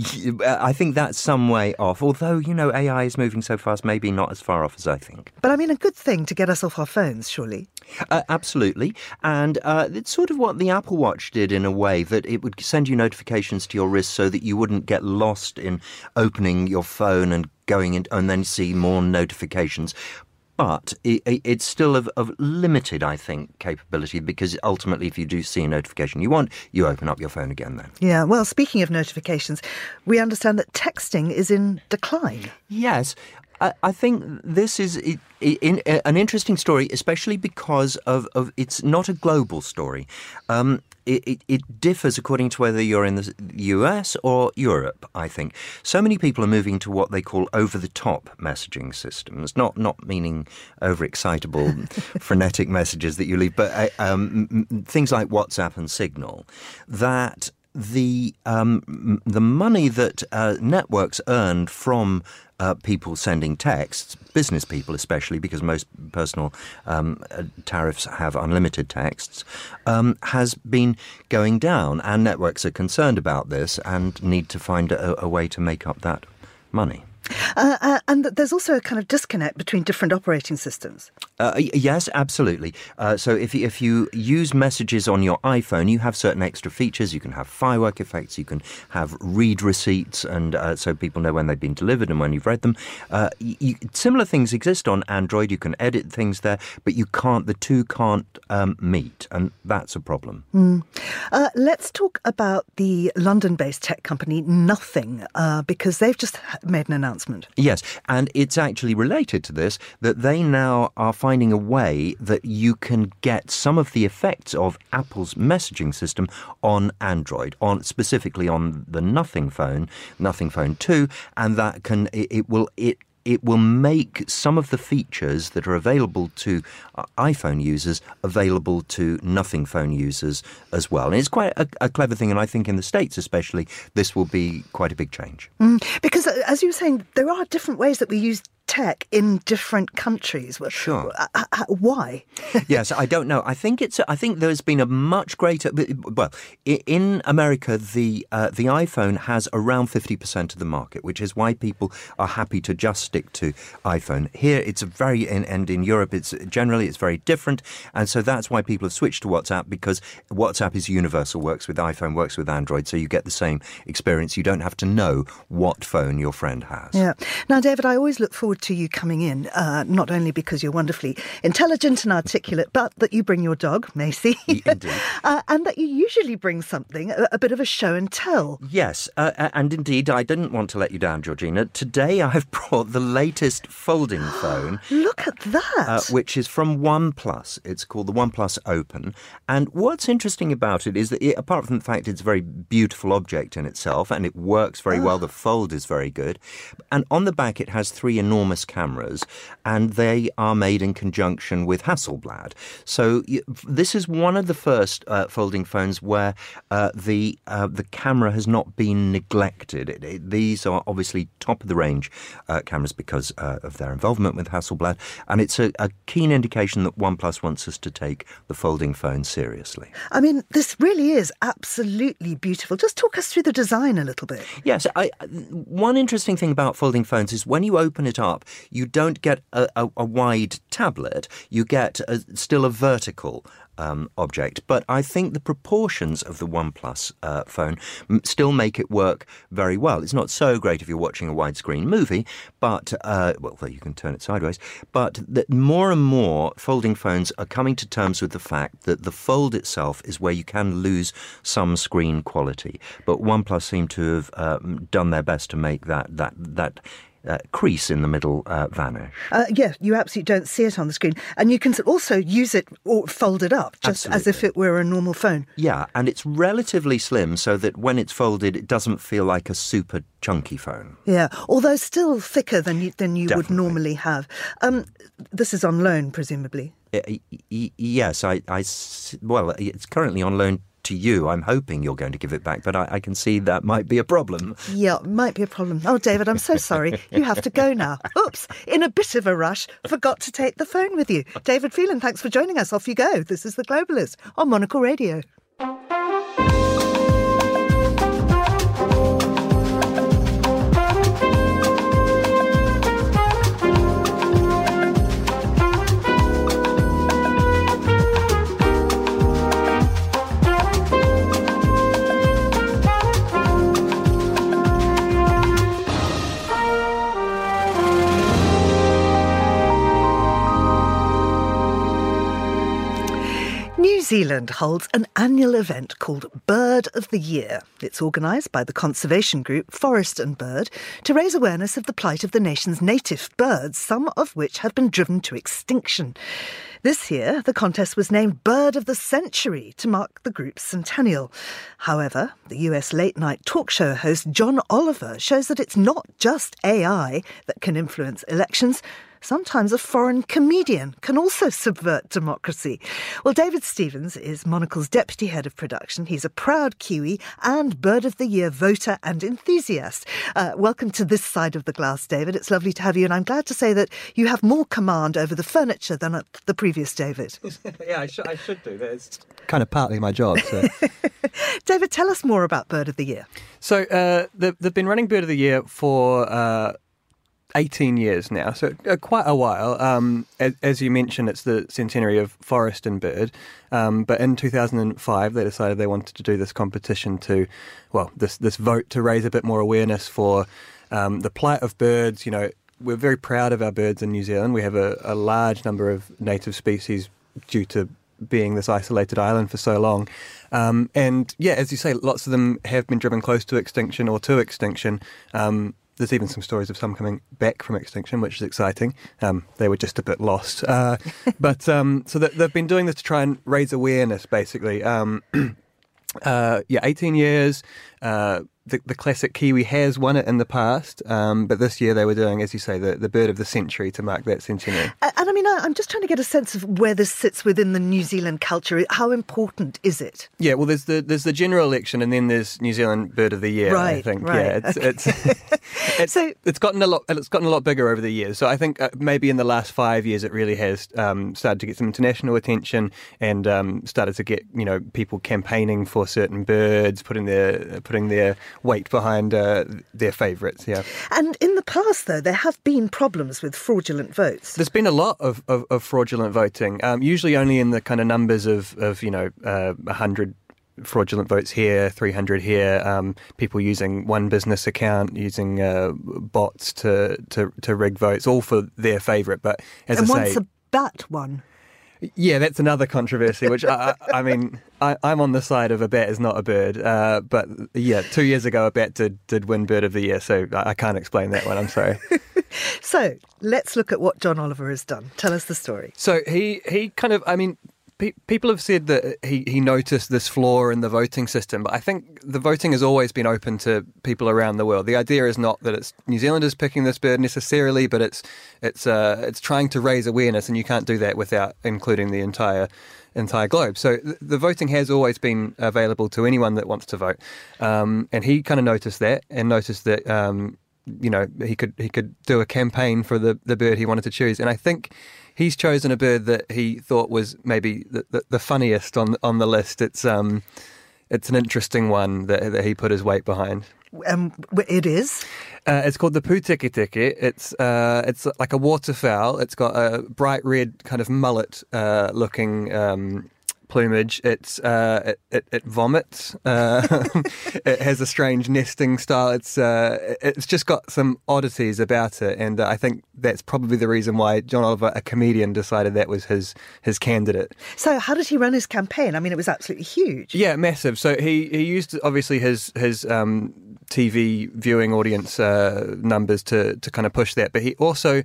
I think that's some way off. Although you know AI is moving so fast, maybe not as far off as I think. But I mean, a good thing to get us off our phones, surely. Uh, absolutely, and uh, it's sort of what the Apple Watch did in a way that it would send you notifications to your wrist so that you wouldn't get lost in opening your phone and going in and then see more notifications but it, it's still of, of, limited, I think, capability because ultimately, if you do see a notification you want, you open up your phone again then. Yeah, well, speaking of notifications, we understand that texting is in decline. Yes. I, I think this is in, in, an interesting story, especially because of, of it's not a global story. Um, it, it, it, differs according to whether you're in the US or Europe, I think. So many people are moving to what they call over the top messaging systems, not, not meaning overexcitable, frenetic messages that you leave, but uh, um, things like WhatsApp and Signal that the um, the money that uh, networks earned from uh, people sending texts, business people especially, because most personal um, uh, tariffs have unlimited texts, um, has been going down, and networks are concerned about this and need to find a, a way to make up that money. Uh, uh, and there's also a kind of disconnect between different operating systems. Uh, yes, absolutely. Uh, so if if you use messages on your iPhone, you have certain extra features. You can have firework effects. You can have read receipts, and uh, so people know when they've been delivered and when you've read them. Uh, you, similar things exist on Android. You can edit things there, but you can't. The two can't um, meet, and that's a problem. Mm. let's talk about the London-based tech company Nothing, because they've just made an announcement. Yes, and it's actually related to this that they now are finding a way that you can get some of the effects of Apple's messaging system on Android, on specifically on the Nothing phone, Nothing Phone 2, and that can it, it will it it will make some of the features that are available to uh, iPhone users available to Nothing phone users as well. And it's quite a, a, clever thing, and I think in the States especially, this will be quite a big change. Mm, because, uh, as you were saying, there are different ways that we use tech in different countries. Sure. Uh, why? yes, I don't know. I think it's. I think there's been a much greater. Well, in America, the uh, the iPhone has around fifty percent of the market, which is why people are happy to just stick to iPhone. Here, it's very and, and in Europe, it's generally it's very different, and so that's why people have switched to WhatsApp because WhatsApp is universal, works with iPhone, works with Android, so you get the same experience. You don't have to know what phone your friend has. Yeah. Now, David, I always look forward forward to you coming in, uh, not only because you're wonderfully intelligent and articulate, but that you bring your dog, Macy, uh, and that you usually bring something, a, a, bit of a show and tell. Yes, uh, and indeed, I didn't want to let you down, Georgina. Today I've brought the latest folding phone. Look at that! Uh, which is from OnePlus. It's called the OnePlus Open. And what's interesting about it is that, it, apart from the fact it's a very beautiful object in itself and it works very well, the fold is very good, and on the back it has three enormous enormous cameras, and they are made in conjunction with Hasselblad. So this is one of the first uh, folding phones where uh, the uh, the camera has not been neglected. It, it, these are obviously top of the range uh, cameras because uh, of their involvement with Hasselblad, and it's a, a keen indication that OnePlus wants us to take the folding phone seriously. I mean, this really is absolutely beautiful. Just talk us through the design a little bit. Yes, I, one interesting thing about folding phones is when you open it up up, you don't get a, a, a wide tablet. You get a, still a vertical um, object. But I think the proportions of the OnePlus uh, phone still make it work very well. It's not so great if you're watching a widescreen movie, but uh, well, you can turn it sideways. But that more and more folding phones are coming to terms with the fact that the fold itself is where you can lose some screen quality. But OnePlus seem to have uh, done their best to make that that that uh, crease in the middle uh, vanish. Uh, yeah, you absolutely don't see it on the screen. And you can also use it or fold it up, just absolutely. as if it were a normal phone. Yeah, and it's relatively slim so that when it's folded, it doesn't feel like a super chunky phone. Yeah, although still thicker than you, than you would normally have. Um, this is on loan, presumably. yes, I, I, well, it's currently on loan to you. I'm hoping you're going to give it back, but I, I, can see that might be a problem. Yeah, might be a problem. Oh, David, I'm so sorry. You have to go now. Oops, in a bit of a rush, forgot to take the phone with you. David Phelan, thanks for joining us. Off you go. This is The Globalist on Monocle Radio. Zealand holds an annual event called Bird of the Year. It's organised by the conservation group Forest and Bird to raise awareness of the plight of the nation's native birds, some of which have been driven to extinction. This year, the contest was named Bird of the Century to mark the group's centennial. However, the US late night talk show host John Oliver shows that it's not just AI that can influence elections. Sometimes a foreign comedian can also subvert democracy. Well, David Stevens is Monocle's deputy head of production. He's a proud Kiwi and Bird of the Year voter and enthusiast. Uh, welcome to this side of the glass, David. It's lovely to have you, and I'm glad to say that you have more command over the furniture than at the previous David. yeah, I, sh- I should do. That's kind of partly my job. So. David, tell us more about Bird of the Year. So uh, they've, they've been running Bird of the Year for uh, 18 years now, so uh, quite a while. Um, as, as, you mentioned, it's the centenary of Forest and Bird. Um, but in 2005, they decided they wanted to do this competition to, well, this this vote to raise a bit more awareness for um, the plight of birds. You know, we're very proud of our birds in New Zealand. We have a, a large number of native species due to being this isolated island for so long. Um, and yeah, as you say, lots of them have been driven close to extinction or to extinction. Um, there's even some stories of some coming back from extinction, which is exciting. Um, they were just a bit lost. Uh, but um, so they've been doing this to try and raise awareness, basically. Um, uh, yeah, 18 years. Uh, the, the classic Kiwi has won it in the past, um, but this year they were doing, as you say, the, the bird of the century to mark that centenary. And, and I mean, I, am just trying to get a sense of where this sits within the New Zealand culture. How important is it? Yeah, well, there's the there's the general election, and then there's New Zealand Bird of the Year. Right, I think. Right, yeah, it's, okay. it's, it's so it's gotten a lot it's gotten a lot bigger over the years. So I think uh, maybe in the last five years it really has um, started to get some international attention and um, started to get you know people campaigning for certain birds, putting their putting their weight behind uh, their favourites. Yeah. And in the past, though, there have been problems with fraudulent votes. There's been a lot of, of, of fraudulent voting, um, usually only in the kind of numbers of, of you know, uh, 100 fraudulent votes here, 300 here, um, people using one business account, using uh, bots to, to, to rig votes, all for their favourite. But as and I once say, a bat won. Yeah, that's another controversy. Which I, I, I mean, I, am on the side of a bat is not a bird. Uh, but yeah, two years ago a bat did did win Bird of the Year, so I, I can't explain that one. I'm sorry. so let's look at what John Oliver has done. Tell us the story. So he he kind of, I mean, pe- people have said that he, he noticed this flaw in the voting system, but I think the voting has always been open to people around the world. The idea is not that it's New Zealanders picking this bird necessarily, but it's it's uh, it's trying to raise awareness, and you can't do that without including the entire entire globe. So th- the voting has always been available to anyone that wants to vote, um, and he kind of noticed that and noticed that. Um, you know, he could he could do a campaign for the, the bird he wanted to choose, and I think he's chosen a bird that he thought was maybe the, the, the funniest on on the list. It's um, it's an interesting one that, that he put his weight behind. Um, it is. Uh, it's called the Tiki. It's uh, it's like a waterfowl. It's got a bright red kind of mullet uh, looking um, plumage. It's uh, it, it, it, vomits. Uh, it has a strange nesting style. It's uh, it's just got some oddities about it, and I think that's probably the reason why John Oliver, a comedian, decided that was his his candidate. So, how did he run his campaign? I mean, it was absolutely huge. Yeah, massive. So he he used obviously his his. Um, TV viewing audience uh, numbers to to kind of push that, but he also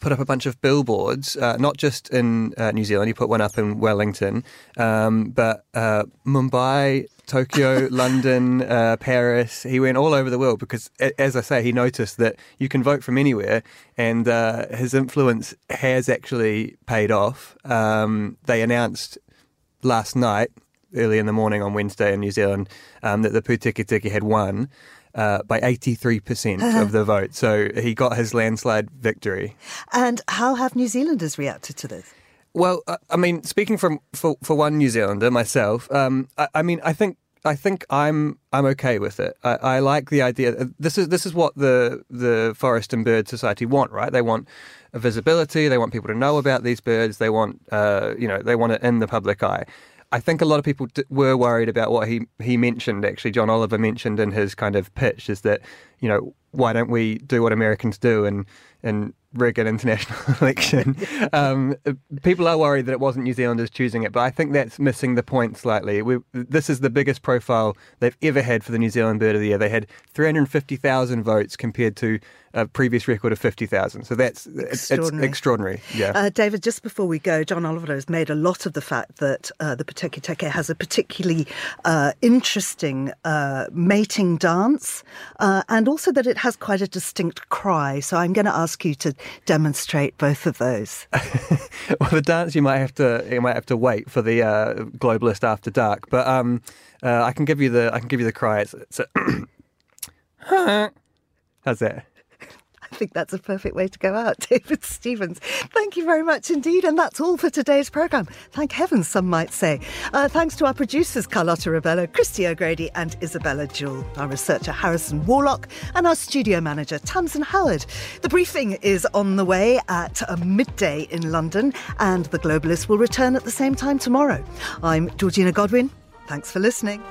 put up a bunch of billboards, uh, not just in uh, New Zealand. He put one up in Wellington, um, but uh, Mumbai, Tokyo, London, uh, Paris. He went all over the world because, as I say, he noticed that you can vote from anywhere, and uh, his influence has actually paid off. Um, they announced last night, early in the morning on Wednesday in New Zealand, um, that the Pūteketeke had won uh, by 83% of the vote. So he got his landslide victory. And how have New Zealanders reacted to this? Well, uh, I mean, speaking from for, for one New Zealander myself, um, I, I, mean, I think I think I'm I'm okay with it. I, I, like the idea. Uh, this is this is what the the Forest and Bird Society want, right? They want visibility. They want people to know about these birds. They want uh, you know they want it in the public eye. I think a lot of people d- were worried about what he he mentioned. Actually, John Oliver mentioned in his kind of pitch is that you know why don't we do what Americans do and and rig an international election? um, people are worried that it wasn't New Zealanders choosing it, but I think that's missing the point slightly. We, this is the biggest profile they've ever had for the New Zealand Bird of the Year. They had 350,000 votes compared to a previous record of 50,000. So that's extraordinary. It's extraordinary. Yeah. Uh, David, just before we go, John Oliver has made a lot of the fact that uh, the Pūteketeke has a particularly uh, interesting uh, mating dance uh, and also that it has quite a distinct cry. So I'm going to ask you to demonstrate both of those. well, the dance you might have to you might have to wait for the uh, globalist after dark, but um, I can give you the I can give you the cry. It's, it's a How's that? I think that's a perfect way to go out, David Stevens. Thank you very much indeed. And that's all for today's programme. Thank heavens, some might say. Uh, thanks to our producers, Carlotta Ribello, Christy O'Grady, and Isabella Jewell, our researcher, Harrison Warlock, and our studio manager, Tamsin Howard. The briefing is on the way at uh, midday in London, and The Globalist will return at the same time tomorrow. I'm Georgina Godwin. Thanks for listening.